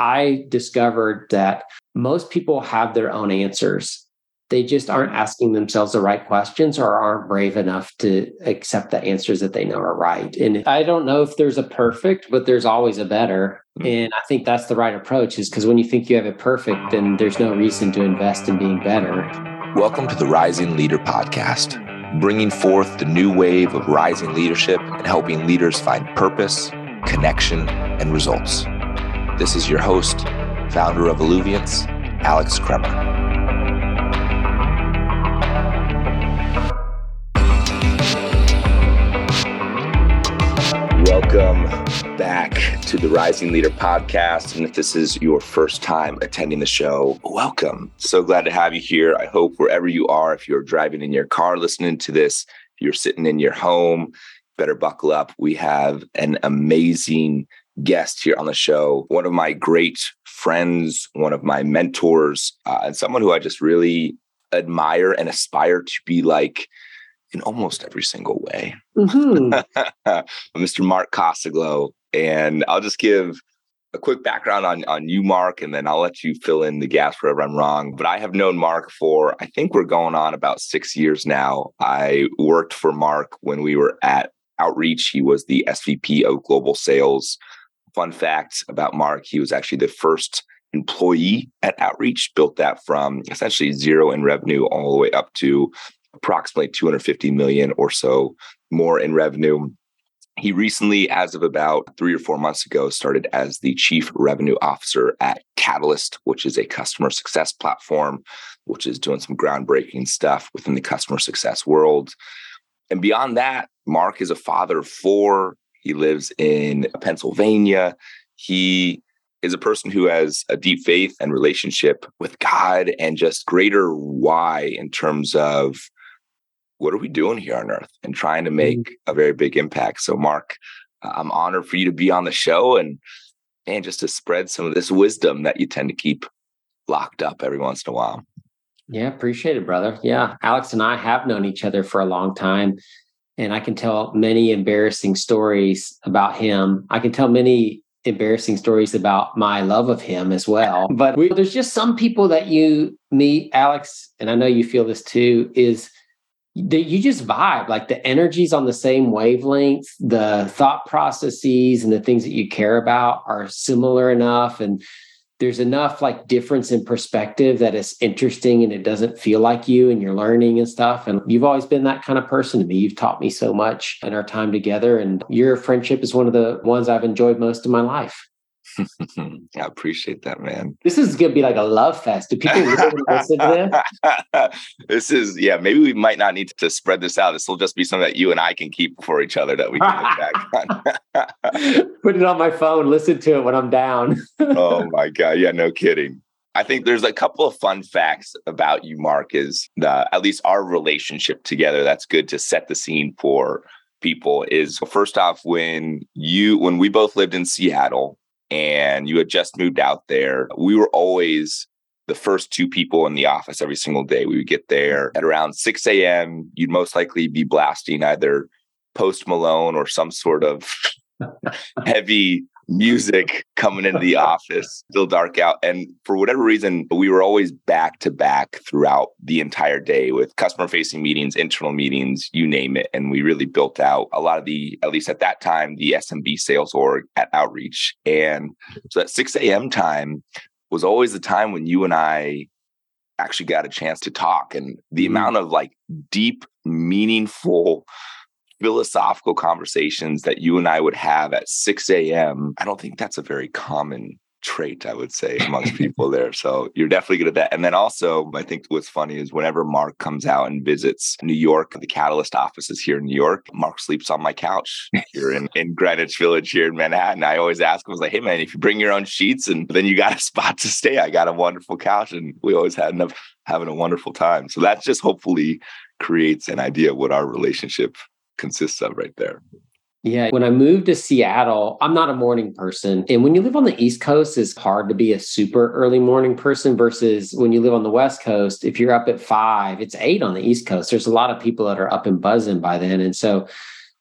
I discovered that most people have their own answers. They just aren't asking themselves the right questions or aren't brave enough to accept the answers that they know are right. And I don't know if there's a perfect, but there's always a better. Mm-hmm. And I think that's the right approach is because when you think you have it perfect, then there's no reason to invest in being better. Welcome to the Rising Leader Podcast, bringing forth the new wave of rising leadership and helping leaders find purpose, connection, and results. This is your host, founder of Alluviance, Alex Kremer. Welcome back to the Rising Leader podcast. And if this is your first time attending the show, welcome. So glad to have you here. I hope wherever you are, if you're driving in your car listening to this, you're sitting in your home, better buckle up. We have an amazing guest here on the show, one of my great friends, one of my mentors, uh, and someone who I just really admire and aspire to be like in almost every single way. Mm-hmm. Mr. Mark Kosoglow. And I'll just give a quick background on, on you, Mark, and then I'll let you fill in the gaps wherever I'm wrong. But I have known Mark for, I think we're going on about six years now. I worked for Mark when we were at Outreach. He was the SVP of Global Sales fun fact about Mark, he was actually the first employee at Outreach, built that from essentially zero in revenue all the way up to approximately 250 million or so more in revenue. He recently, as of about three or four months ago, started as the chief revenue officer at Catalyst, which is a customer success platform, which is doing some groundbreaking stuff within the customer success world. And beyond that, Mark is a father of four. He lives in Pennsylvania. He is a person who has a deep faith and relationship with God and just greater why in terms of what are we doing here on earth and trying to make mm-hmm. a very big impact. So, Mark, I'm honored for you to be on the show and and just to spread some of this wisdom that you tend to keep locked up every once in a while. Yeah, appreciate it, brother. Yeah, Alex and I have known each other for a long time and I can tell many embarrassing stories about him. I can tell many embarrassing stories about my love of him as well. But we, there's just some people that you meet, Alex, and I know you feel this too, is that you just vibe like the energy's on the same wavelength the thought processes and the things that you care about are similar enough and there's enough like difference in perspective that it's interesting and it doesn't feel like you and you're learning and stuff. And you've always been that kind of person to me. You've taught me so much in our time together. And your friendship is one of the ones I've enjoyed most of my life. I appreciate that, man. This is gonna be like a love fest. Do people really listen to this? this is yeah. Maybe we might not need to spread this out. This will just be something that you and I can keep for each other that we can look back on. Put it on my phone. Listen to it when I'm down. oh my god! Yeah, no kidding. I think there's a couple of fun facts about you, Mark. Is the at least our relationship together. That's good to set the scene for people. Is first off when you when we both lived in Seattle and you had just moved out there, we were always the first two people in the office every single day. We would get there at around 6 a.m. You'd most likely be blasting either Post Malone or some sort of heavy music coming into the office, still dark out. And for whatever reason, we were always back to back throughout the entire day with customer facing meetings, internal meetings, you name it. And we really built out a lot of the, at least at that time, the SMB sales org at Outreach. And so that 6 a.m. time was always the time when you and I actually got a chance to talk. And the mm-hmm. amount of like deep, meaningful, philosophical conversations that you and I would have at 6 a.m., I don't think that's a very common trait, I would say, amongst people there. So you're definitely good at that. And then also, I think what's funny is whenever Mark comes out and visits New York, the Catalyst office is here in New York, Mark sleeps on my couch here in, in Greenwich Village here in Manhattan. I always ask him, I was like, hey man, if you bring your own sheets and then you got a spot to stay, I got a wonderful couch. And we always had enough having a wonderful time. So that just hopefully creates an idea of what our relationship consists of right there. Yeah. When I moved to Seattle, I'm not a morning person. And when you live on the East Coast, it's hard to be a super early morning person versus when you live on the West Coast. If you're up at five, it's eight on the East Coast. There's a lot of people that are up and buzzing by then. And so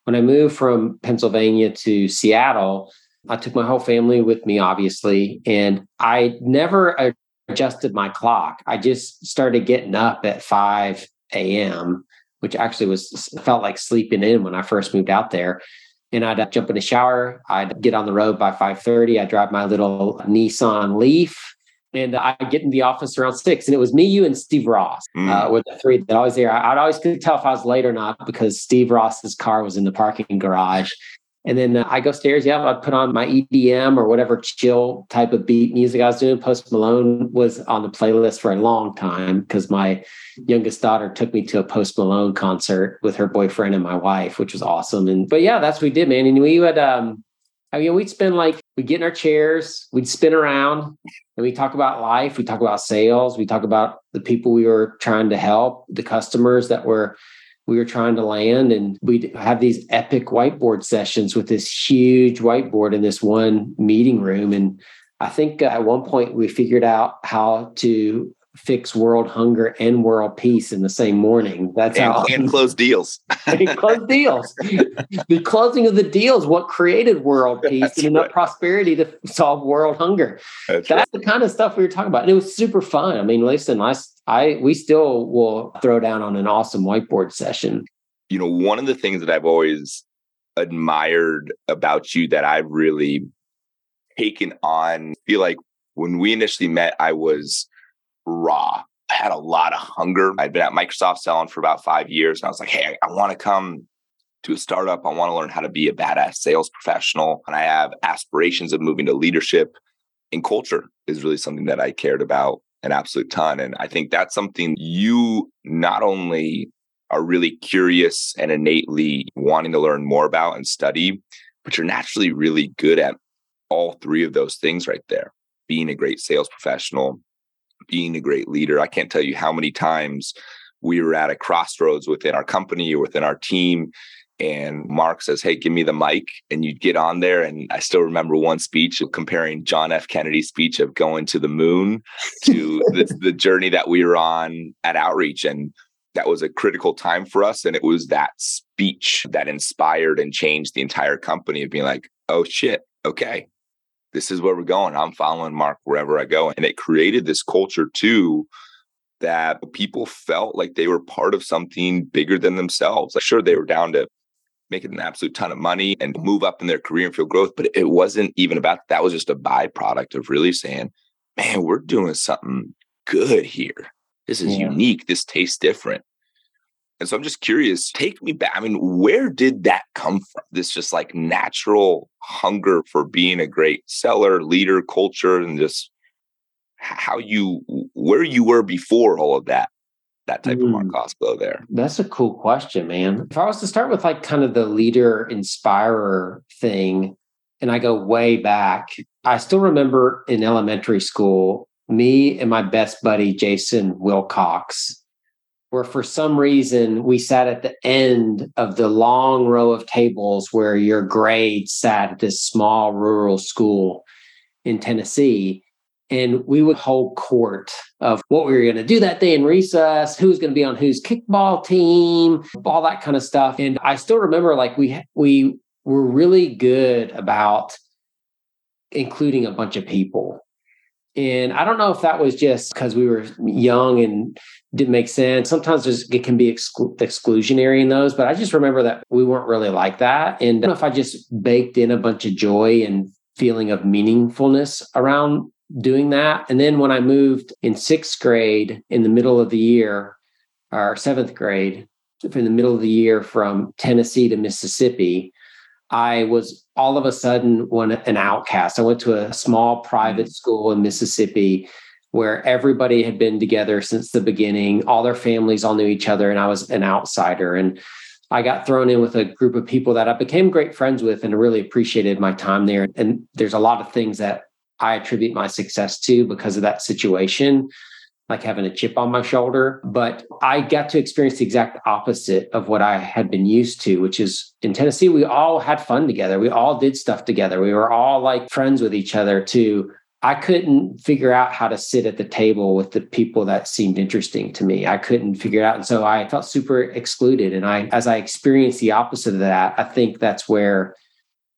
when I moved from Pennsylvania to Seattle, I took my whole family with me, obviously, and I never adjusted my clock. I just started getting up at 5 a.m., which actually was felt like sleeping in when I first moved out there. And I'd jump in the shower. I'd get on the road by 5:30. I drive my little Nissan Leaf and I get in the office around six, and it was me, you, and Steve Ross uh, mm. uh, were the three that always there. I'd always could tell if I was late or not because Steve Ross's car was in the parking garage. And then uh, I go stairs. Yeah, I'd put on my EDM or whatever chill type of beat music I was doing. Post Malone was on the playlist for a long time because my youngest daughter took me to a Post Malone concert with her boyfriend and my wife, which was awesome. And but yeah, that's what we did, man. And we would um I mean, we'd spend like, we'd get in our chairs, we'd spin around, and we talk about life, we talk about sales, we talk about the people we were trying to help, the customers that were we were trying to land, and we'd have these epic whiteboard sessions with this huge whiteboard in this one meeting room. And I think uh, at one point we figured out how to fix world hunger and world peace in the same morning. That's and, how and close deals. and close deals. the closing of the deals, what created world peace That's and enough right. prosperity to solve world hunger. That's, That's right. the kind of stuff we were talking about. And it was super fun. I mean, listen, I, I we still will throw down on an awesome whiteboard session. You know, one of the things that I've always admired about you that I've really taken on, feel like when we initially met, I was raw. I had a lot of hunger. I'd been at Microsoft selling for about five years. And I was like, hey, I want to come to a startup. I want to learn how to be a badass sales professional. And I have aspirations of moving to leadership. And culture is really something that I cared about an absolute ton. And I think that's something you not only are really curious and innately wanting to learn more about and study, but you're naturally really good at all three of those things right there being a great sales professional, being a great leader. I can't tell you how many times we were at a crossroads within our company or within our team. And Mark says, Hey, give me the mic. And you'd get on there. And I still remember one speech comparing John F. Kennedy's speech of going to the moon to the, the journey that we were on at Outreach. And that was a critical time for us. And it was that speech that inspired and changed the entire company of being like, oh shit, okay, this is where we're going. I'm following Mark wherever I go. And it created this culture too that people felt like they were part of something bigger than themselves. Like, sure, they were down to make an absolute ton of money and move up in their career and feel growth, but it wasn't even about that. was just a byproduct of really saying, man, we're doing something good here. This is yeah. unique. This tastes different. And so I'm just curious, take me back. I mean, where did that come from? This just like natural hunger for being a great seller, leader, culture, and just how you, where you were before all of that, that type mm. of Mark Hospo there? That's a cool question, man. If I was to start with like kind of the leader inspirer thing, and I go way back, I still remember in elementary school, me and my best buddy, Jason Wilcox, where for some reason we sat at the end of the long row of tables where your grade sat at this small rural school in Tennessee. And we would hold court of what we were going to do that day in recess, who's going to be on whose kickball team, all that kind of stuff. And I still remember like we we were really good about including a bunch of people and I don't know if that was just because we were young and didn't make sense. Sometimes it can be exclu- exclusionary in those, but I just remember that we weren't really like that. And I don't know if I just baked in a bunch of joy and feeling of meaningfulness around doing that. And then when I moved in sixth grade in the middle of the year, or seventh grade, in the middle of the year from Tennessee to Mississippi, I was all of a sudden one an outcast. I went to a small private mm. school in Mississippi where everybody had been together since the beginning. All their families all knew each other, and I was an outsider. And I got thrown in with a group of people that I became great friends with and really appreciated my time there. And there's a lot of things that I attribute my success to because of that situation like having a chip on my shoulder. But I got to experience the exact opposite of what I had been used to, which is in Tennessee, we all had fun together. We all did stuff together. We were all like friends with each other too. I couldn't figure out how to sit at the table with the people that seemed interesting to me. I couldn't figure it out. And so I felt super excluded. And I, as I experienced the opposite of that, I think that's where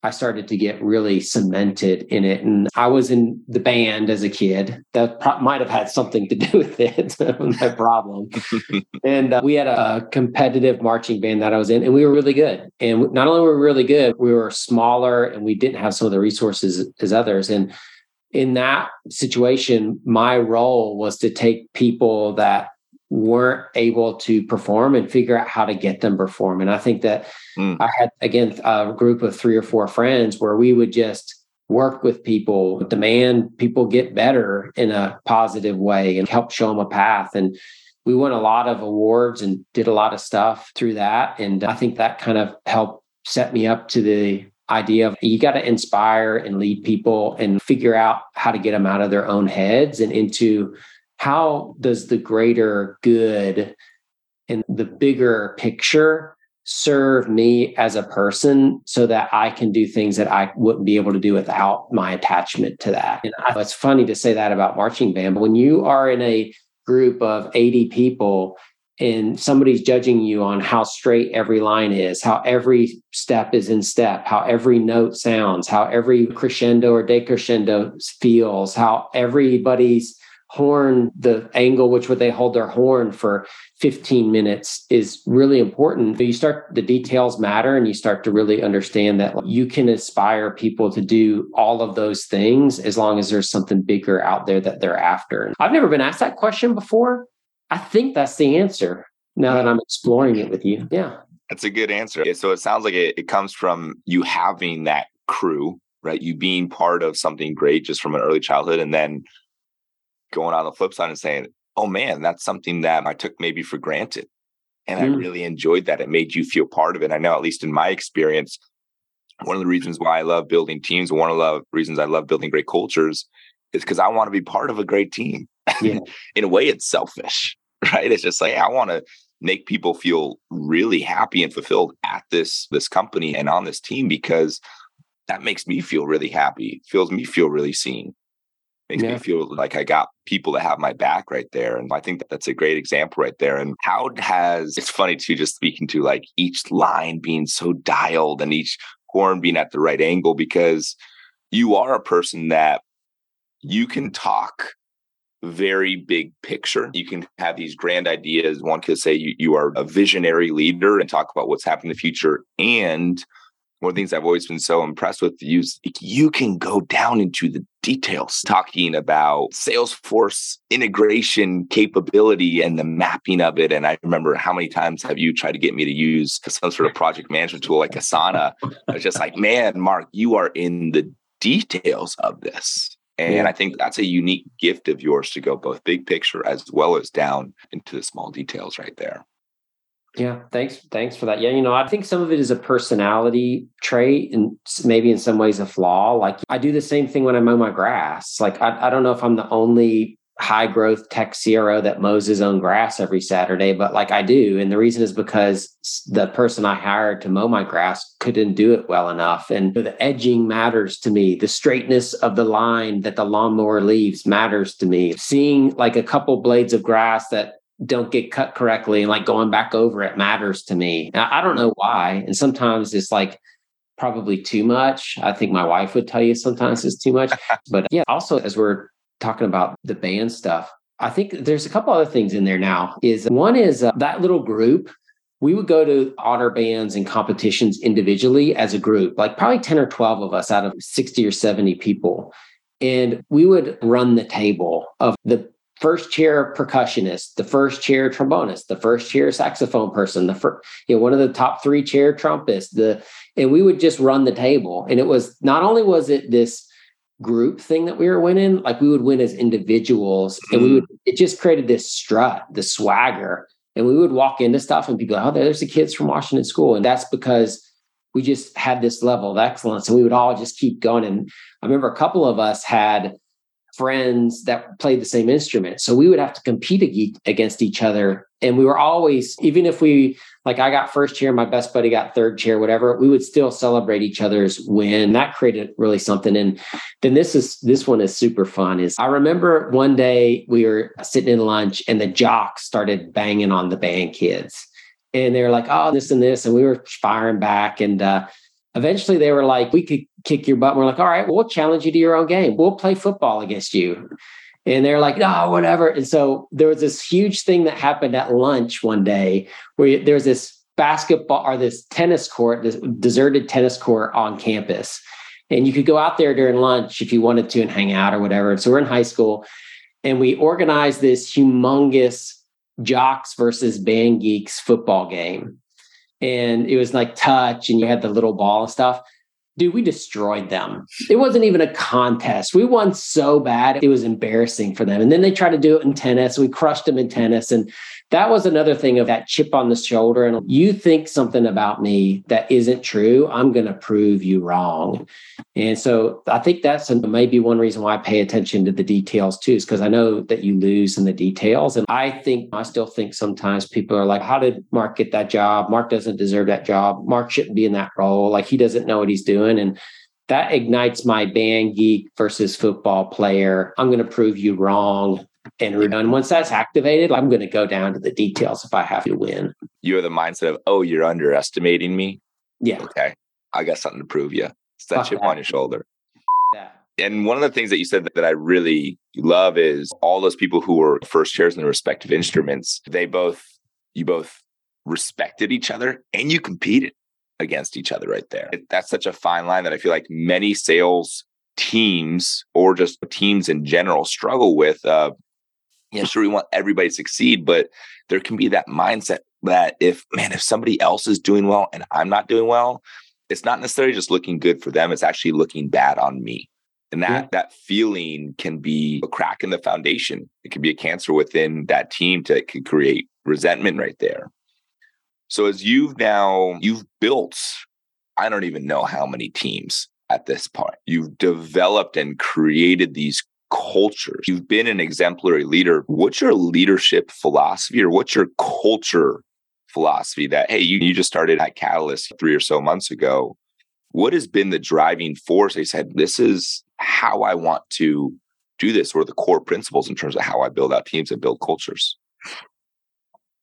I started to get really cemented in it. And I was in the band as a kid. That pro- might have had something to do with it, that problem. and uh, we had a competitive marching band that I was in, and we were really good. And not only were we really good, we were smaller and we didn't have some of the resources as others. And in that situation, my role was to take people that weren't able to perform and figure out how to get them perform. And I think that mm. I had again a group of three or four friends where we would just work with people, demand people get better in a positive way and help show them a path. And we won a lot of awards and did a lot of stuff through that. And I think that kind of helped set me up to the idea of you got to inspire and lead people and figure out how to get them out of their own heads and into how does the greater good and the bigger picture serve me as a person so that I can do things that I wouldn't be able to do without my attachment to that. And it's funny to say that about marching band, but when you are in a group of 80 people and somebody's judging you on how straight every line is, how every step is in step, how every note sounds, how every crescendo or decrescendo feels, how everybody's horn, the angle which would they hold their horn for 15 minutes is really important. You start the details matter and you start to really understand that you can inspire people to do all of those things as long as there's something bigger out there that they're after. I've never been asked that question before. I think that's the answer now that I'm exploring it with you. Yeah. That's a good answer. So it sounds like it, it comes from you having that crew, right? You being part of something great just from an early childhood and then going on the flip side and saying, oh man, that's something that I took maybe for granted. And mm. I really enjoyed that. It made you feel part of it. I know, at least in my experience, one of the reasons why I love building teams, one of the reasons I love building great cultures is because I want to be part of a great team. Yeah. in a way, it's selfish, right? It's just like, I want to make people feel really happy and fulfilled at this this company and on this team because that makes me feel really happy, feels me feel really seen makes yeah. me feel like I got people that have my back right there. And I think that that's a great example right there. And how has it's funny too, just speaking to like each line being so dialed and each horn being at the right angle because you are a person that you can talk very big picture. You can have these grand ideas. One could say you, you are a visionary leader and talk about what's happening in the future and one of the things I've always been so impressed with you is you can go down into the details talking about Salesforce integration capability and the mapping of it. And I remember how many times have you tried to get me to use some sort of project management tool like Asana? I was just like, man, Mark, you are in the details of this. And yeah. I think that's a unique gift of yours to go both big picture as well as down into the small details right there. Yeah, thanks. Thanks for that. Yeah, you know, I think some of it is a personality trait and maybe in some ways a flaw. Like I do the same thing when I mow my grass. Like I, I don't know if I'm the only high growth tech CRO that mows his own grass every Saturday, but like I do. And the reason is because the person I hired to mow my grass couldn't do it well enough. And the edging matters to me. The straightness of the line that the lawnmower leaves matters to me. Seeing like a couple blades of grass that don't get cut correctly and like going back over it matters to me. I don't know why. And sometimes it's like probably too much. I think my wife would tell you sometimes it's too much. but yeah, also as we're talking about the band stuff, I think there's a couple other things in there now. Is one is uh, that little group we would go to honor bands and competitions individually as a group, like probably 10 or 12 of us out of 60 or 70 people. And we would run the table of the first chair percussionist, the first chair trombonist, the first chair saxophone person, the first, you know, one of the top three chair trumpists, the, and we would just run the table. And it was not only was it this group thing that we were winning, like we would win as individuals, mm. and we would, it just created this strut, the swagger. And we would walk into stuff and people, like, oh, there's the kids from Washington School. And that's because we just had this level of excellence and we would all just keep going. And I remember a couple of us had friends that played the same instrument. So we would have to compete against each other. And we were always, even if we, like I got first chair, my best buddy got third chair, whatever, we would still celebrate each other's win. That created really something. And then this is, this one is super fun is I remember one day we were sitting in lunch and the jocks started banging on the band kids. And they were like, oh, this and this. And we were firing back. And, uh, eventually they were like, we could kick your butt. And we're like, all right, we'll challenge you to your own game. We'll play football against you. And they're like, no, whatever. And so there was this huge thing that happened at lunch one day where there was this basketball or this tennis court, this deserted tennis court on campus. And you could go out there during lunch if you wanted to and hang out or whatever. So we're in high school and we organized this humongous jocks versus band geeks football game. And it was like touch and you had the little ball and stuff. Dude, we destroyed them. It wasn't even a contest. We won so bad, it was embarrassing for them. And then they tried to do it in tennis. We crushed them in tennis. And that was another thing of that chip on the shoulder. And you think something about me that isn't true, I'm going to prove you wrong. And so I think that's maybe one reason why I pay attention to the details too, is because I know that you lose in the details. And I think, I still think sometimes people are like, how did Mark get that job? Mark doesn't deserve that job. Mark shouldn't be in that role. Like he doesn't know what he's doing. And that ignites my band geek versus football player. I'm going to prove you wrong and And once that's activated, I'm going to go down to the details if I have to win. You have the mindset of, oh, you're underestimating me. Yeah. Okay. I got something to prove you. It's that Fuck chip that. on your shoulder. That. And one of the things that you said that, that I really love is all those people who were first chairs in their respective instruments, they both, you both respected each other and you competed against each other right there. That's such a fine line that I feel like many sales teams or just teams in general struggle with. Uh, yeah, sure, we want everybody to succeed, but there can be that mindset that if, man, if somebody else is doing well and I'm not doing well, it's not necessarily just looking good for them, it's actually looking bad on me. And that yeah. that feeling can be a crack in the foundation. It can be a cancer within that team to can create resentment right there. So as you've now you've built, I don't even know how many teams at this point. You've developed and created these cultures. You've been an exemplary leader. What's your leadership philosophy or what's your culture philosophy that, hey, you, you just started at Catalyst three or so months ago? What has been the driving force? They said, this is how I want to do this, or the core principles in terms of how I build out teams and build cultures.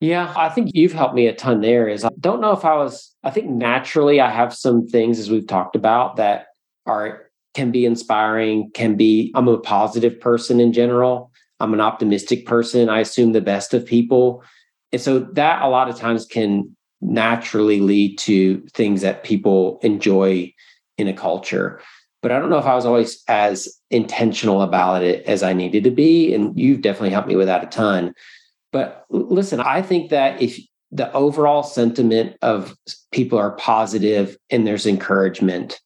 Yeah, I think you've helped me a ton there. Is I don't know if I was, I think naturally I have some things as we've talked about that are can be inspiring, can be, I'm a positive person in general. I'm an optimistic person. I assume the best of people. And so that a lot of times can naturally lead to things that people enjoy in a culture. But I don't know if I was always as intentional about it as I needed to be. And you've definitely helped me with that a ton. But listen, I think that if the overall sentiment of people are positive and there's encouragement,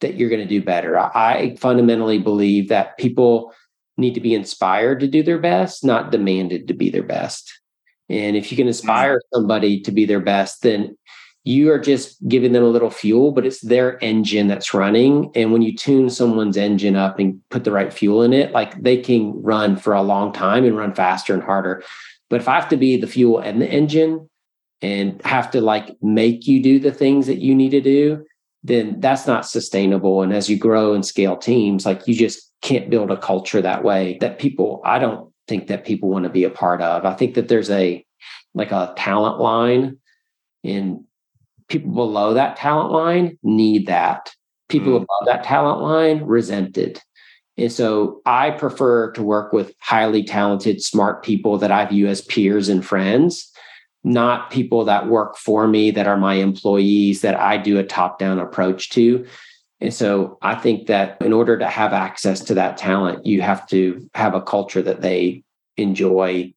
that you're going to do better. I fundamentally believe that people need to be inspired to do their best, not demanded to be their best. And if you can inspire mm. somebody to be their best, then you are just giving them a little fuel, but it's their engine that's running. And when you tune someone's engine up and put the right fuel in it, like they can run for a long time and run faster and harder. But if I have to be the fuel and the engine and have to like make you do the things that you need to do, then that's not sustainable. And as you grow and scale teams, like you just can't build a culture that way that people, I don't think that people want to be a part of. I think that there's a like a talent line and people below that talent line need that. People mm. above that talent line resent it. And so I prefer to work with highly talented, smart people that I view as peers and friends not people that work for me that are my employees that I do a top down approach to. And so I think that in order to have access to that talent, you have to have a culture that they enjoy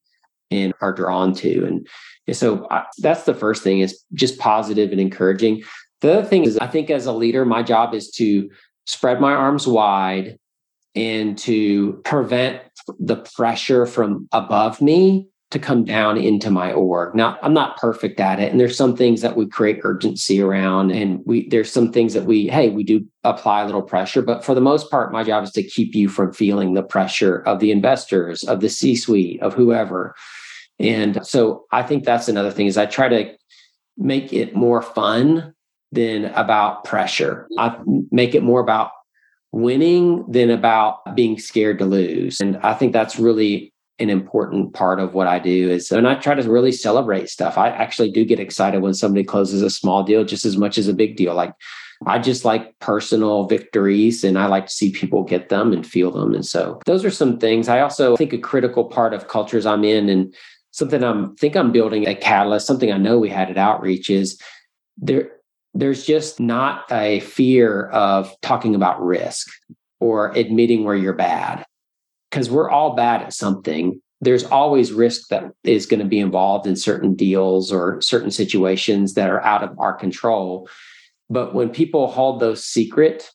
and are drawn to. And, so I, that's the first thing is just positive and encouraging. The other thing is, I think as a leader, my job is to spread my arms wide and to prevent the pressure from above me to come down into my org. Now, I'm not perfect at it. And there's some things that we create urgency around. And we there's some things that we, hey, we do apply a little pressure. But for the most part, my job is to keep you from feeling the pressure of the investors, of the C-suite, of whoever. And so I think that's another thing is I try to make it more fun than about pressure. I make it more about winning than about being scared to lose. And I think that's really an important part of what I do is and I try to really celebrate stuff. I actually do get excited when somebody closes a small deal just as much as a big deal. Like I just like personal victories and I like to see people get them and feel them. And so those are some things. I also think a critical part of cultures I'm in and something I'm think I'm building a catalyst, something I know we had at outreach is there there's just not a fear of talking about risk or admitting where you're bad because we're all bad at something there's always risk that is going to be involved in certain deals or certain situations that are out of our control. But when people hold those secret,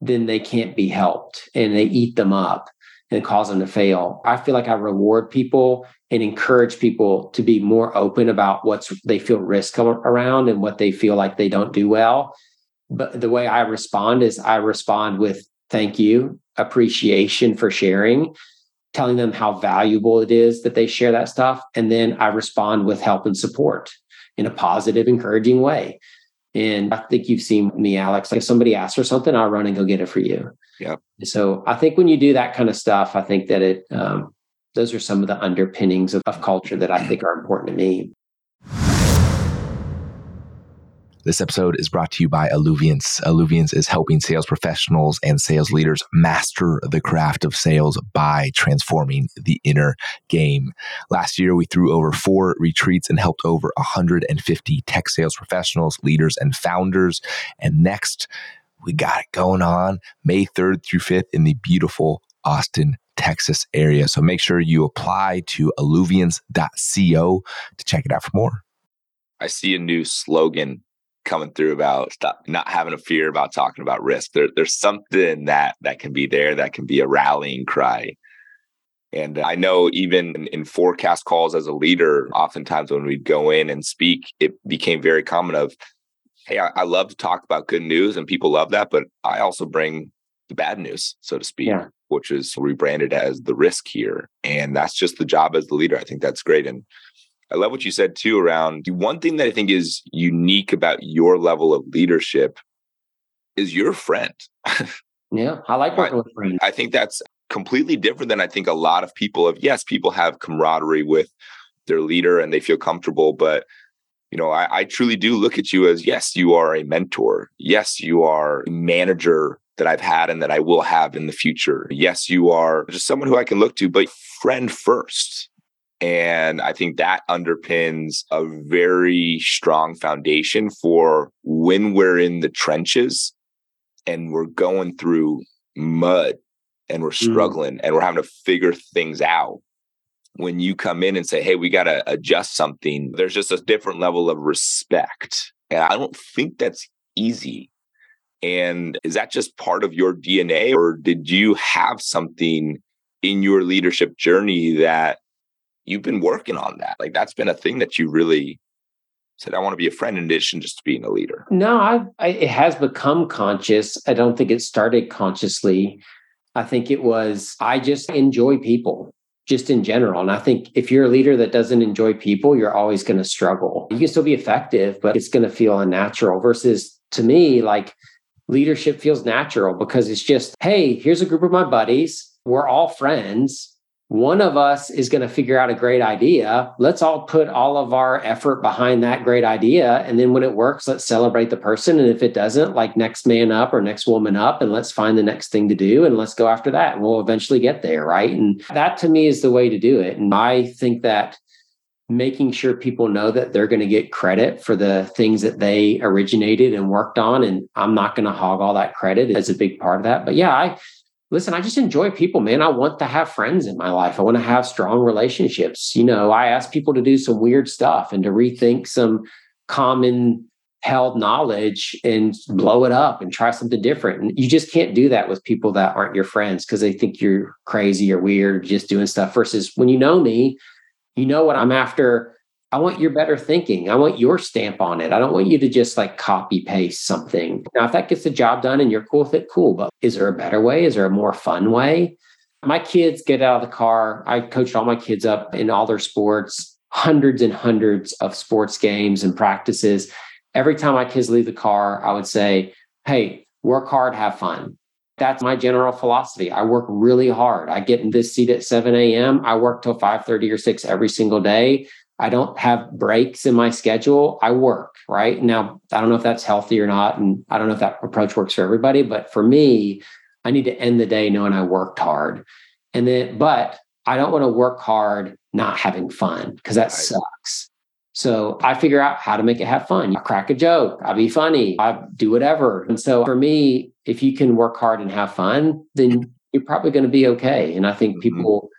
then they can't be helped and they eat them up and cause them to fail. I feel like I reward people and encourage people to be more open about what they feel risk around and what they feel like they don't do well. But the way I respond is I respond with thank you, appreciation for sharing telling them how valuable it is that they share that stuff. And then I respond with help and support in a positive, encouraging way. And I think you've seen me, Alex. Like if somebody asks for something, I'll run and go get it for you. Yeah. So I think when you do that kind of stuff, I think that it um, those are some of the underpinnings of, of culture that I think are important to me. This episode is brought to you by Alluviance. Alluviance is helping sales professionals and sales leaders master the craft of sales by transforming the inner game. Last year, we threw over four retreats and helped over 150 tech sales professionals, leaders, and founders. And next, we got it going on May 3rd through 5th in the beautiful Austin, Texas area. So make sure you apply to alluviance.co to check it out for more. I see a new slogan coming through about stop, not having a fear about talking about risk. There, there's something that that can be there that can be a rallying cry. And I know even in, in forecast calls as a leader, oftentimes when we'd go in and speak, it became very common of, hey, I, I love to talk about good news and people love that, but I also bring the bad news, so to speak. Yeah. Which is rebranded as the risk here. And that's just the job as the leader. I think that's great. And I love what you said too around the one thing that I think is unique about your level of leadership is your friend. yeah, I like working with friends. I think that's completely different than I think a lot of people have. Yes, people have camaraderie with their leader and they feel comfortable, but you know, I, I truly do look at you as yes, you are a mentor. Yes, you are a manager that I've had and that I will have in the future. Yes, you are just someone who I can look to, but friend first. And I think that underpins a very strong foundation for when we're in the trenches and we're going through mud and we're mm. struggling mm. and we're having to figure things out. When you come in and say, hey, we got to adjust something, there's just a different level of respect. And I don't think that's easy. And is that just part of your DNA, or did you have something in your leadership journey that you've been working on that. Like that's been a thing that you really said, I want to be a friend in addition just to being a leader. No, I, I it has become conscious. I don't think it started consciously. I think it was I just enjoy people just in general. And I think if you're a leader that doesn't enjoy people, you're always going to struggle. You can still be effective, but it's going to feel unnatural versus to me, like leadership feels natural because it's just, hey, here's a group of my buddies. We're all friends one of us is going to figure out a great idea. Let's all put all of our effort behind that great idea. And then when it works, let's celebrate the person. And if it doesn't, like next man up or next woman up, and let's find the next thing to do and let's go after that. And we'll eventually get there. Right. And that to me is the way to do it. And I think that making sure people know that they're going to get credit for the things that they originated and worked on. And I'm not going to hog all that credit as a big part of that. But yeah, I, listen, I just enjoy people, man. I want to have friends in my life. I want to have strong relationships. You know, I ask people to do some weird stuff and to rethink some common held knowledge and blow it up and try something different. And you just can't do that with people that aren't your friends because they think you're crazy or weird just doing stuff. Versus when you know me, you know what I'm after I want your better thinking. I want your stamp on it. I don't want you to just like copy paste something. Now, if that gets the job done and you're cool with it, cool. But is there a better way? Is there a more fun way? My kids get out of the car. I coached all my kids up in all their sports, hundreds and hundreds of sports games and practices. Every time my kids leave the car, I would say, Hey, work hard, have fun. That's my general philosophy. I work really hard. I get in this seat at 7 a.m. I work till 5 30 or 6 every single day. I don't have breaks in my schedule. I work, right? Now, I don't know if that's healthy or not. And I don't know if that approach works for everybody. But for me, I need to end the day knowing I worked hard. And then, but I don't want to work hard not having fun because that right. sucks. So I figure out how to make it have fun. I crack a joke, I be funny, I do whatever. And so for me, if you can work hard and have fun, then you're probably going to be okay. And I think mm-hmm. people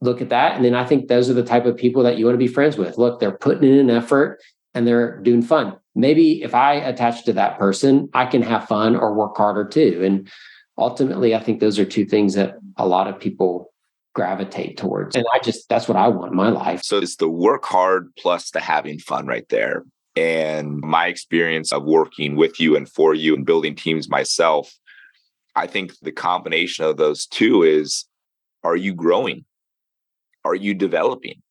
look at that. And then I think those are the type of people that you want to be friends with. Look, they're putting in an effort and they're doing fun. Maybe if I attach to that person, I can have fun or work harder too. And ultimately, I think those are two things that a lot of people gravitate towards. And I just, that's what I want in my life. So it's the work hard plus the having fun right there. And my experience of working with you and for you and building teams myself, I think the combination of those two is are you growing? Are you developing?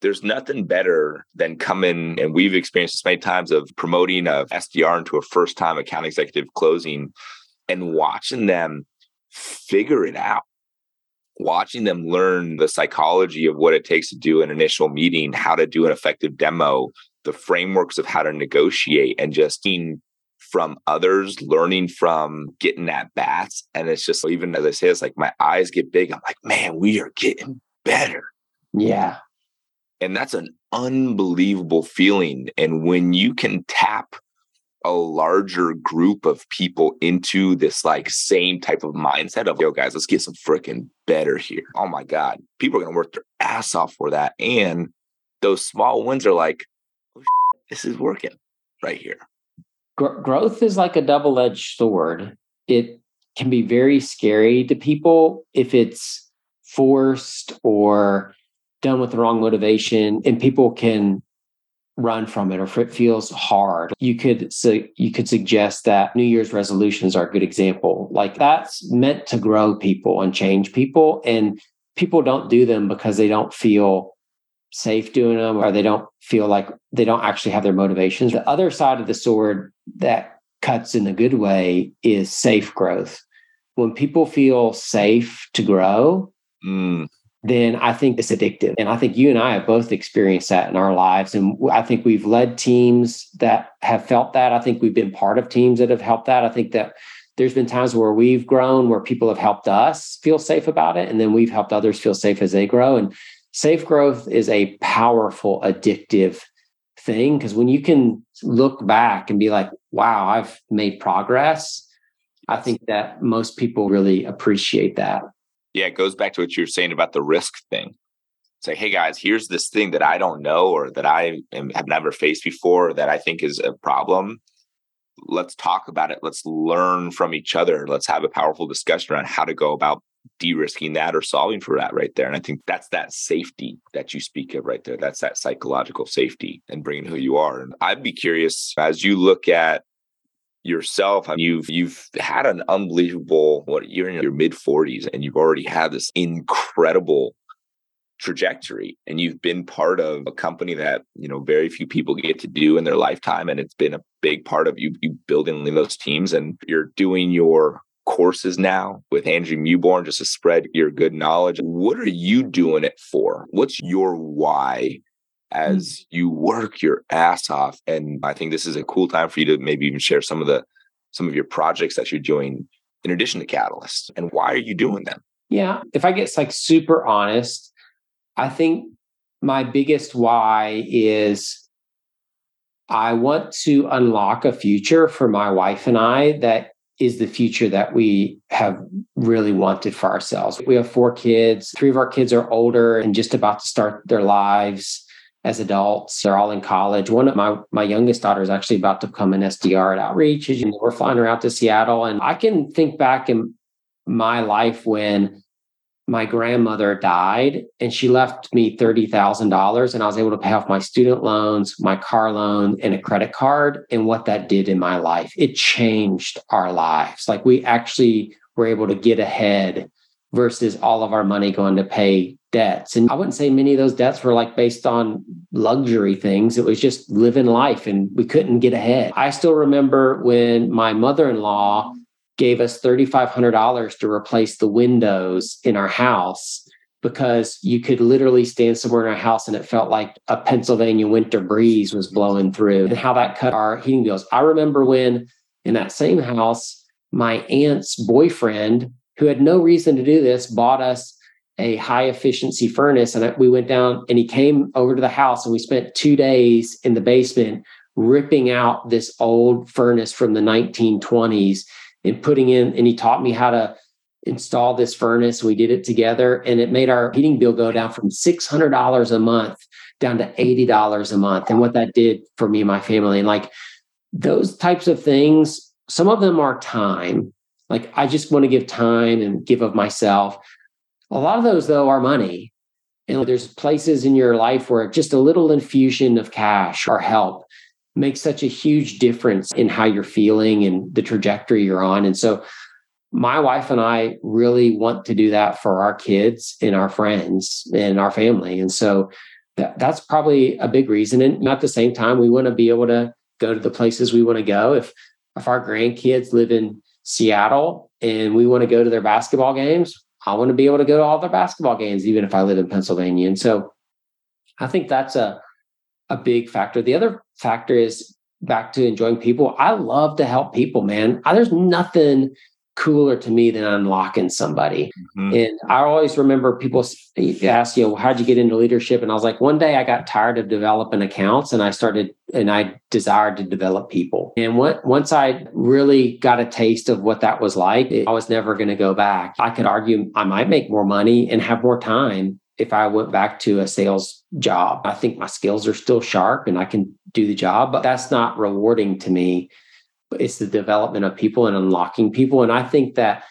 There's nothing better than coming, and we've experienced this many times of promoting a SDR into a first time account executive closing and watching them figure it out watching them learn the psychology of what it takes to do an initial meeting, how to do an effective demo, the frameworks of how to negotiate, and just seeing from others, learning from getting at bats. And it's just even as I say, it's like my eyes get big. I'm like, man, we are getting better. Yeah. And that's an unbelievable feeling. And when you can tap a larger group of people into this like same type of mindset of yo guys let's get some freaking better here oh my god people are going to work their ass off for that and those small wins are like oh, this is working right here growth is like a double-edged sword it can be very scary to people if it's forced or done with the wrong motivation and people can run from it or if it feels hard. You could so you could suggest that new year's resolutions are a good example. Like that's meant to grow people and change people and people don't do them because they don't feel safe doing them or they don't feel like they don't actually have their motivations. The other side of the sword that cuts in a good way is safe growth. When people feel safe to grow mm then I think it's addictive. And I think you and I have both experienced that in our lives. And I think we've led teams that have felt that. I think we've been part of teams that have helped that. I think that there's been times where we've grown where people have helped us feel safe about it. And then we've helped others feel safe as they grow. And safe growth is a powerful, addictive thing because when you can look back and be like, wow, I've made progress, I think that most people really appreciate that yeah, it goes back to what you were saying about the risk thing. Say, hey guys, here's this thing that I don't know or that I am, have never faced before that I think is a problem. Let's talk about it. Let's learn from each other. Let's have a powerful discussion around how to go about de-risking that or solving for that right there. And I think that's that safety that you speak of right there. That's that psychological safety and bringing who you are. And I'd be curious as you look at yourself you've you've had an unbelievable what you're in your mid 40s and you've already had this incredible trajectory and you've been part of a company that you know very few people get to do in their lifetime and it's been a big part of you you building those teams and you're doing your courses now with Andrew Mewborn just to spread your good knowledge what are you doing it for what's your why. As mm. you work your ass off. And I think this is a cool time for you to maybe even share some of the some of your projects that you're doing in addition to Catalyst. And why are you doing them? Yeah. If I get like super honest, I think my biggest why is I want to unlock a future for my wife and I that is the future that we have really wanted for ourselves. We have four kids. Three of our kids are older and just about to start their lives as adults. They're all in college. One of my my youngest daughter is actually about to become an SDR at Outreach. And we're flying her out to Seattle, and I can think back in my life when my grandmother died and she left me $30,000 and I was able to pay off my student loans, my car loan and a credit card and what that did in my life. It changed our lives. Like we actually were able to get ahead versus all of our money going to pay debts. And I wouldn't say many of those debts were like based on luxury things. It was just living life and we couldn't get ahead. I still remember when my mother in law gave us $3,500 to replace the windows in our house. because you could literally stand somewhere in our house and it felt like a Pennsylvania winter breeze was blowing through and how that cut our heating bills. I remember when in that same house, my aunt's boyfriend, who had no reason to do this, bought us a high efficiency furnace. And we went down and he came over to the house and we spent two days in the basement ripping out this old furnace from the 1920s and putting in, and he taught me how to install this furnace. We did it together and it made our heating bill go down from $600 a month down to $80 a month. And what that did for me and my family. And like those types of things, some of them are time. Like I just want to give time and give of myself. A lot of those, though, are money. And there's places in your life where just a little infusion of cash or help makes such a huge difference in how you're feeling and the trajectory you're on. And so my wife and I really want to do that for our kids and our friends and our family. And so that, that's probably a big reason. And at the same time, we want to be able to go to the places we want to go. If if our grandkids live in Seattle and we want to go to their basketball games, I want to be able to go to all their basketball games, even if I live in Pennsylvania. And so I think that's a a big factor. The other factor is back to enjoying people. I love to help people, man. I, there's nothing cooler to me than unlocking somebody. Mm-hmm. And I always remember people ask, you know, how'd you get into leadership? And I was like, one day I got tired of developing accounts and I started and I desired to develop people. And what, once I really got a taste of what that was like, I was never going to go back. I could argue I might make more money and have more time if I went back to a sales job. I think my skills are still sharp and I can do the job, but that's not rewarding to me it's the development of people and unlocking people. And I think that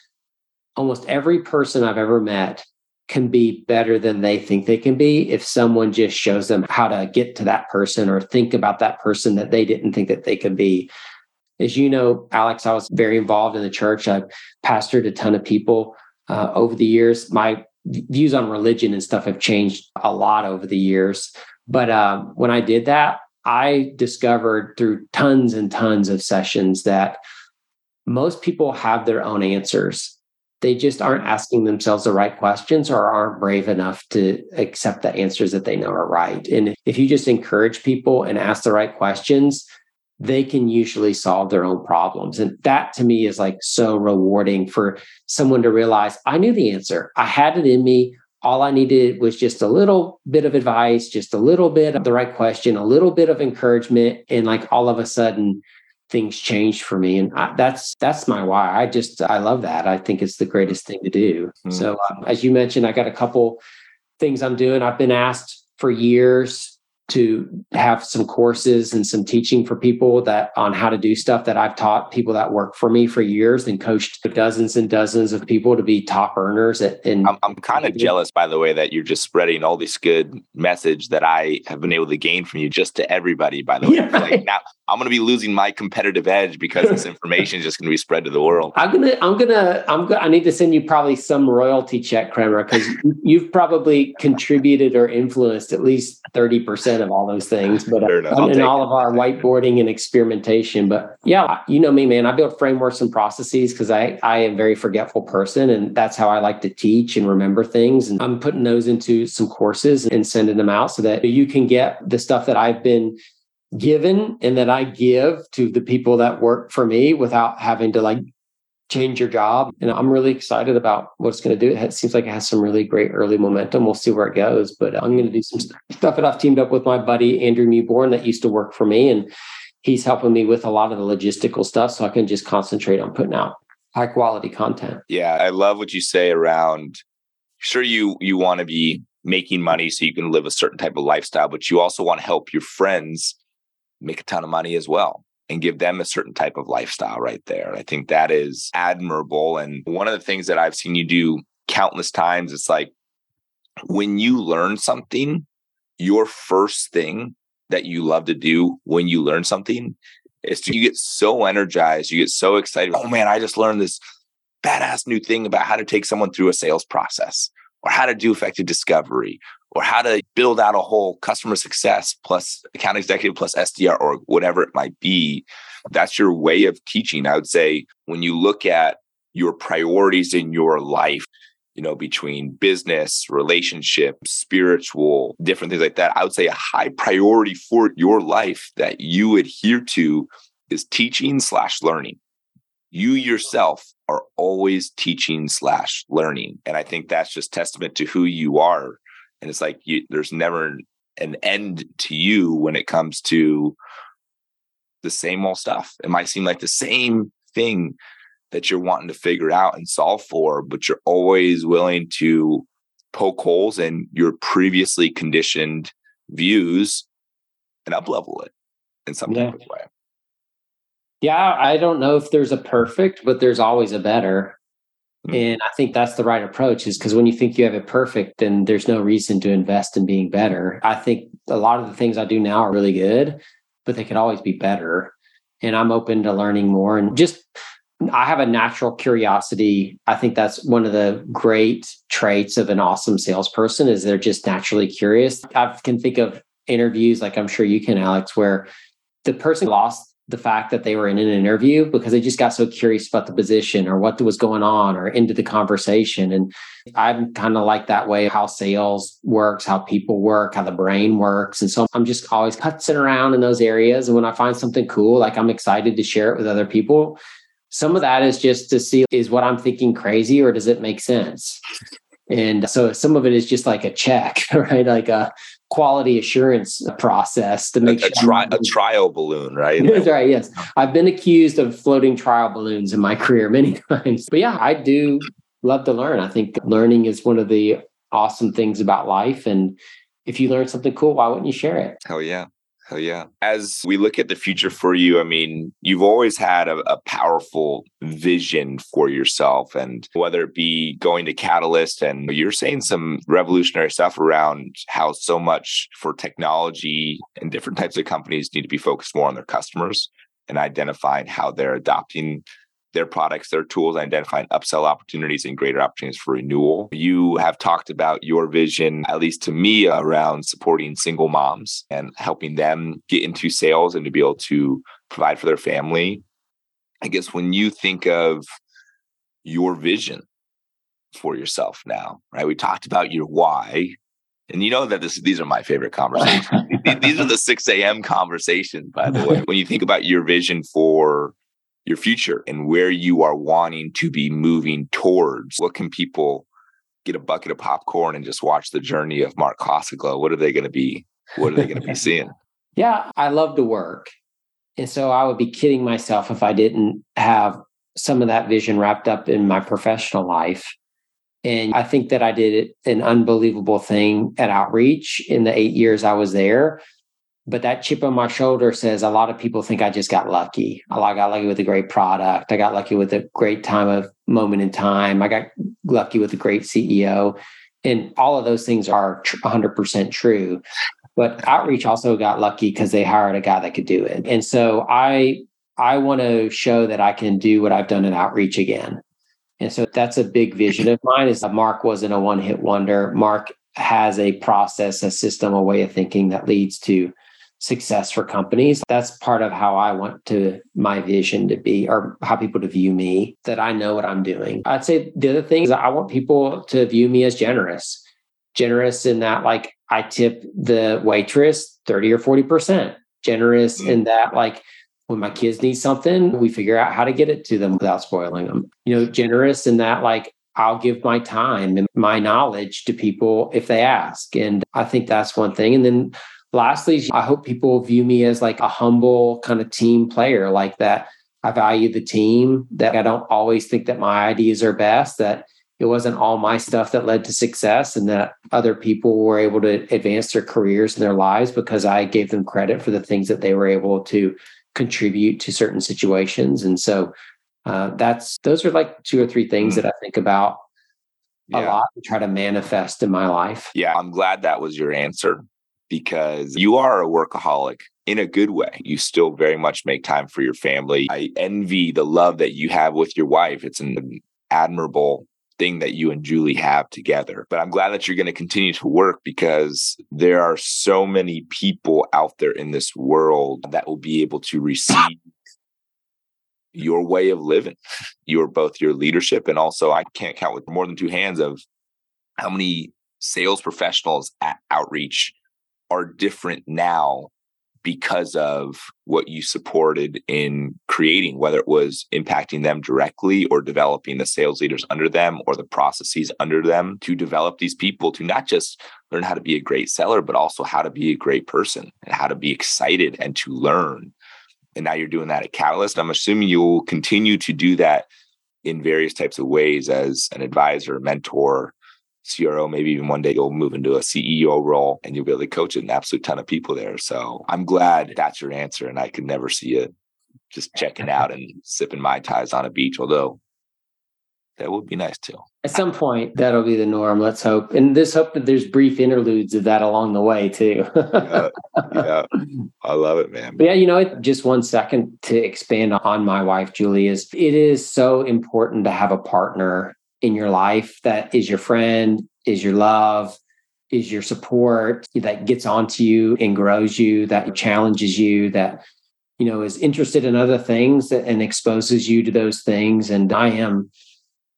almost every person I've ever met can be better than they think they can be if someone just shows them how to get to that person or think about that person that they didn't think that they could be. As you know, Alex, I was very involved in the church. I've pastored a ton of people uh, over the years. My views on religion and stuff have changed a lot over the years. But um, when I did that, I discovered through tons and tons of sessions that most people have their own answers. They just aren't asking themselves the right questions or aren't brave enough to accept the answers that they know are right. And if you just encourage people and ask the right questions, they can usually solve their own problems. And that to me is like so rewarding for someone to realize I knew the answer. I had it in me all I needed was just a little bit of advice, just a little bit of the right question, a little bit of encouragement, and like all of a sudden, things changed for me. And I, that's that's my why. I just I love that. I think it's the greatest thing to do. Mm-hmm. So um, as you mentioned, I got a couple things I'm doing. I've been asked for years to have some courses and some teaching for people that on how to do stuff that I've taught people that work for me for years and coached dozens and dozens of people to be top earners. At, and I'm, I'm kind of jealous, by the way, that you're just spreading all this good message that I have been able to gain from you just to everybody. By the way, yeah, right. like now I'm going to be losing my competitive edge because this information is just going to be spread to the world. I'm gonna, I'm gonna, I'm gonna, I need to send you probably some royalty check, Kramer, because you've probably contributed or influenced at least thirty percent of all those things, but uh, in all of our whiteboarding and experimentation. But yeah, you know me, man. I build frameworks and processes because I I am a very forgetful person, and that's how I like to teach and remember things. And I'm putting those into some courses and sending them out so that you can get the stuff that I've been given and that I give to the people that work for me without having to like change your job. And I'm really excited about what it's going to do. It seems like it has some really great early momentum. We'll see where it goes, but I'm going to do some stuff that I've teamed up with my buddy Andrew Mewborn that used to work for me, and he's helping me with a lot of the logistical stuff, so I can just concentrate on putting out high quality content. Yeah, I love what you say around. Sure, you you want to be making money so you can live a certain type of lifestyle, but you also want to help your friends make a ton of money as well and give them a certain type of lifestyle right there. I think that is admirable. And one of the things that I've seen you do countless times, it's like when you learn something, your first thing that you love to do when you learn something is to, you get so energized, you get so excited. Oh man, I just learned this badass new thing about how to take someone through a sales process or how to do effective discovery or how to build out a whole customer success plus account executive plus SDR or whatever it might be. That's your way of teaching. I would say when you look at your priorities in your life, you know, between business, relationship, spiritual, different things like that. I would say a high priority for your life that you adhere to is teaching slash learning. You yourself are always teaching slash learning. And I think that's just testament to who you are. And it's like you, there's never an end to you when it comes to the same old stuff. It might seem like the same thing that you're wanting to figure out and solve for, but you're always willing to poke holes in your previously conditioned views and uplevel it in some yeah. type of way. Yeah, I don't know if there's a perfect, but there's always a better. Mm-hmm. And I think that's the right approach is because when you think you have it perfect, then there's no reason to invest in being better. I think a lot of the things I do now are really good, but they could always be better. And I'm open to learning more and just I have a natural curiosity. I think that's one of the great traits of an awesome salesperson is they're just naturally curious. I can think of interviews like I'm sure you can Alex where the person lost the fact that they were in an interview because they just got so curious about the position or what was going on or into the conversation. And I'm kind of like that way how sales works, how people work, how the brain works. And so I'm just always putzing around in those areas. And when I find something cool, like I'm excited to share it with other people. Some of that is just to see is what I'm thinking crazy or does it make sense? And so some of it is just like a check, right? Like a quality assurance process to make a, a, tri- a trial balloon, right? That's right. Yes. I've been accused of floating trial balloons in my career many times. But yeah, I do love to learn. I think learning is one of the awesome things about life. And if you learn something cool, why wouldn't you share it? Hell yeah. Hell yeah. As we look at the future for you, I mean, you've always had a, a, powerful vision for yourself. And whether it be going to Catalyst, and you're saying some revolutionary stuff around how so much for technology and different types of companies need to be focused more on their customers and identifying how they're adopting their products, their tools, identifying upsell opportunities and greater opportunities for renewal. You have talked about your vision, at least to me, around supporting single moms and helping them get into sales and to be able to provide for their family. I guess when you think of your vision for yourself now, right? We talked about your why. And you know that this, these are my favorite conversations. these are the 6 a.m. conversations, by the way. When you think about your vision for your future and where you are wanting to be moving towards. What can people get a bucket of popcorn and just watch the journey of Mark Kosoglow? What are they going to be? What are they going to be seeing? Yeah, I love to work. And so I would be kidding myself if I didn't have some of that vision wrapped up in my professional life. And I think that I did an unbelievable thing at Outreach in the eight years I was there but that chip on my shoulder says a lot of people think I just got lucky. I got lucky with a great product. I got lucky with a great time of moment in time. I got lucky with a great CEO. And all of those things are 100% true. But outreach also got lucky because they hired a guy that could do it. And so I I want to show that I can do what I've done in outreach again. And so that's a big vision of mine is that Mark wasn't a one hit wonder. Mark has a process, a system, a way of thinking that leads to success for companies. That's part of how I want to my vision to be or how people to view me, that I know what I'm doing. I'd say the other thing is I want people to view me as generous. Generous in that like I tip the waitress 30 or 40%. Generous mm-hmm. in that like when my kids need something, we figure out how to get it to them without spoiling them. You know, generous in that like I'll give my time and my knowledge to people if they ask. And I think that's one thing. And then Lastly, I hope people view me as like a humble kind of team player, like that. I value the team, that I don't always think that my ideas are best, that it wasn't all my stuff that led to success, and that other people were able to advance their careers and their lives because I gave them credit for the things that they were able to contribute to certain situations. And so uh, that's those are like two or three things mm-hmm. that I think about yeah. a lot and try to manifest in my life. Yeah, I'm glad that was your answer because you are a workaholic in a good way. You still very much make time for your family. I envy the love that you have with your wife. It's an admirable thing that you and Julie have together. But I'm glad that you're going to continue to work because there are so many people out there in this world that will be able to receive your way of living, your both your leadership and also I can't count with more than two hands of how many sales professionals at outreach are different now because of what you supported in creating, whether it was impacting them directly or developing the sales leaders under them or the processes under them to develop these people to not just learn how to be a great seller, but also how to be a great person and how to be excited and to learn. And now you're doing that at Catalyst. I'm assuming you'll continue to do that in various types of ways as an advisor, mentor, CRO, maybe even one day you'll move into a CEO role and you'll be able to coach an absolute ton of people there. So I'm glad that's your answer. And I could never see you just checking out and sipping Mai Tais on a beach, although that would be nice too. At some point, that'll be the norm. Let's hope. And this hope that there's brief interludes of that along the way too. yeah, yeah, I love it, man. But yeah, you know, just one second to expand on my wife, Julie, is it is so important to have a partner in your life that is your friend, is your love, is your support that gets onto you and grows you, that challenges you, that you know is interested in other things and exposes you to those things. And I am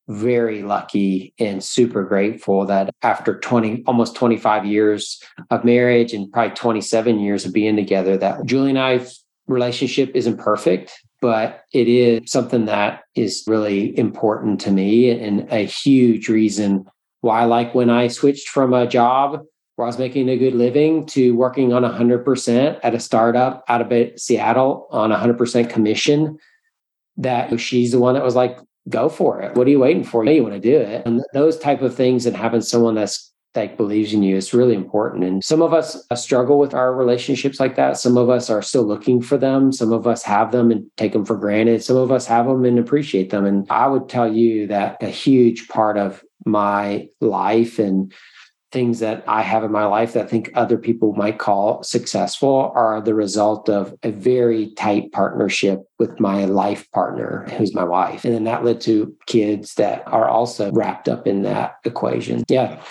very lucky and super grateful that after 20 almost 25 years of marriage and probably 27 years of being together that Julie and I's relationship isn't perfect but it is something that is really important to me and a huge reason why like when I switched from a job where I was making a good living to working on 100% at a startup out of Seattle on 100% commission that she's the one that was like go for it. What are you waiting for? You want to do it. And those type of things and having someone that's that believes in you is really important. And some of us uh, struggle with our relationships like that. Some of us are still looking for them. Some of us have them and take them for granted. Some of us have them and appreciate them. And I would tell you that a huge part of my life and things that I have in my life that I think other people might call successful are the result of a very tight partnership with my life partner, who's my wife. And then that led to kids that are also wrapped up in that equation. Yeah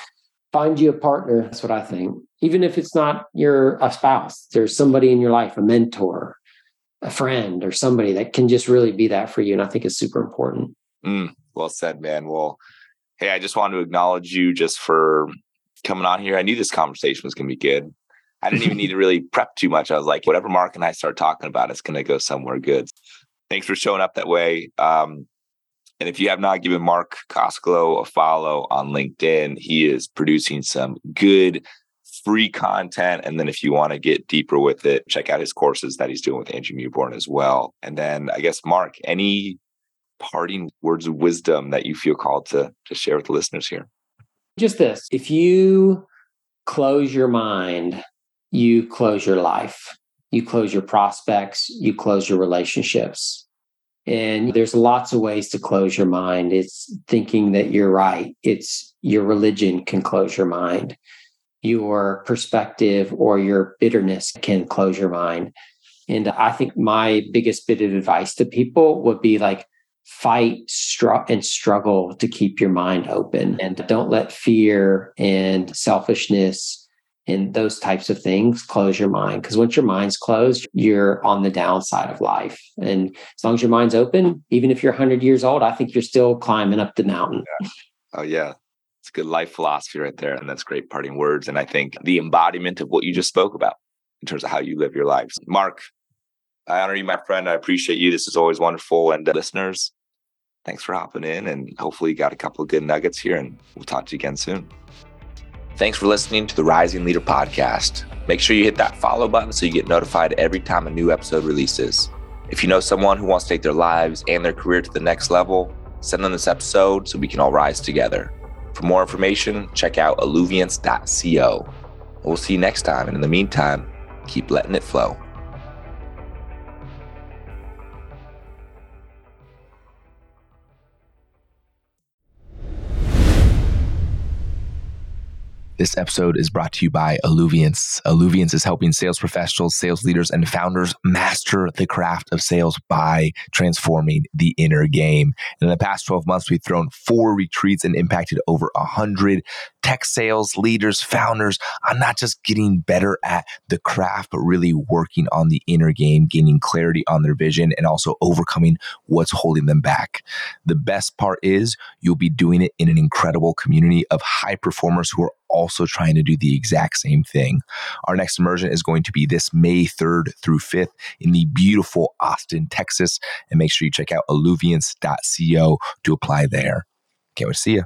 find you a partner. That's what I think. Even if it's not your a spouse, there's somebody in your life, a mentor, a friend, or somebody that can just really be that for you. And I think it's super important. Mm, well said, man. Well, hey, I just wanted to acknowledge you just for coming on here. I knew this conversation was going to be good. I didn't even need to really prep too much. I was like, whatever Mark and I start talking about, it's going to go somewhere good. Thanks for showing up that way. Um, and if you have not given Mark Kosoglow a follow on LinkedIn, he is producing some good free content. And then if you want to get deeper with it, check out his courses that he's doing with Andrew Mewborn as well. And then I guess, Mark, any parting words of wisdom that you feel called to, to share with the listeners here? Just this if you close your mind, you close your life, you close your prospects, you close your relationships. And there's lots of ways to close your mind. It's thinking that you're right. It's your religion can close your mind. Your perspective or your bitterness can close your mind. And I think my biggest bit of advice to people would be like, fight str- and struggle to keep your mind open and don't let fear and selfishness and those types of things close your mind. Because once your mind's closed you're on the downside of life. And as long as your mind's open even if you're 100 years old i think you're still climbing up the mountain. Yeah. oh yeah. It's a good life philosophy right there and that's great parting words. And i think the embodiment of what you just spoke about in terms of how you live your lives. Mark i honor you my friend. I appreciate you. This is always wonderful. And uh, listeners thanks for hopping in and hopefully you got a couple of good nuggets here and we'll talk to you again soon Thanks for listening to the Rising Leader podcast. Make sure you hit that follow button so you get notified every time a new episode releases. If you know someone who wants to take their lives and their career to the next level, send them this episode so we can all rise together. For more information, check out alluviance.co. We'll see you next time. And in the meantime, keep letting it flow. This episode is brought to you by Alluviance. Alluviance is helping sales professionals, sales leaders, and founders master the craft of sales by transforming the inner game. And in the past 12 months, we've thrown four retreats and impacted over 100 tech sales leaders, founders on not just getting better at the craft, but really working on the inner game, gaining clarity on their vision, and also overcoming what's holding them back. The best part is you'll be doing it in an incredible community of high performers who are also trying to do the exact same thing. Our next immersion is going to be this May 3rd through 5th in the beautiful Austin, Texas. And make sure you check out alluviance.co to apply there. Can't wait to see you.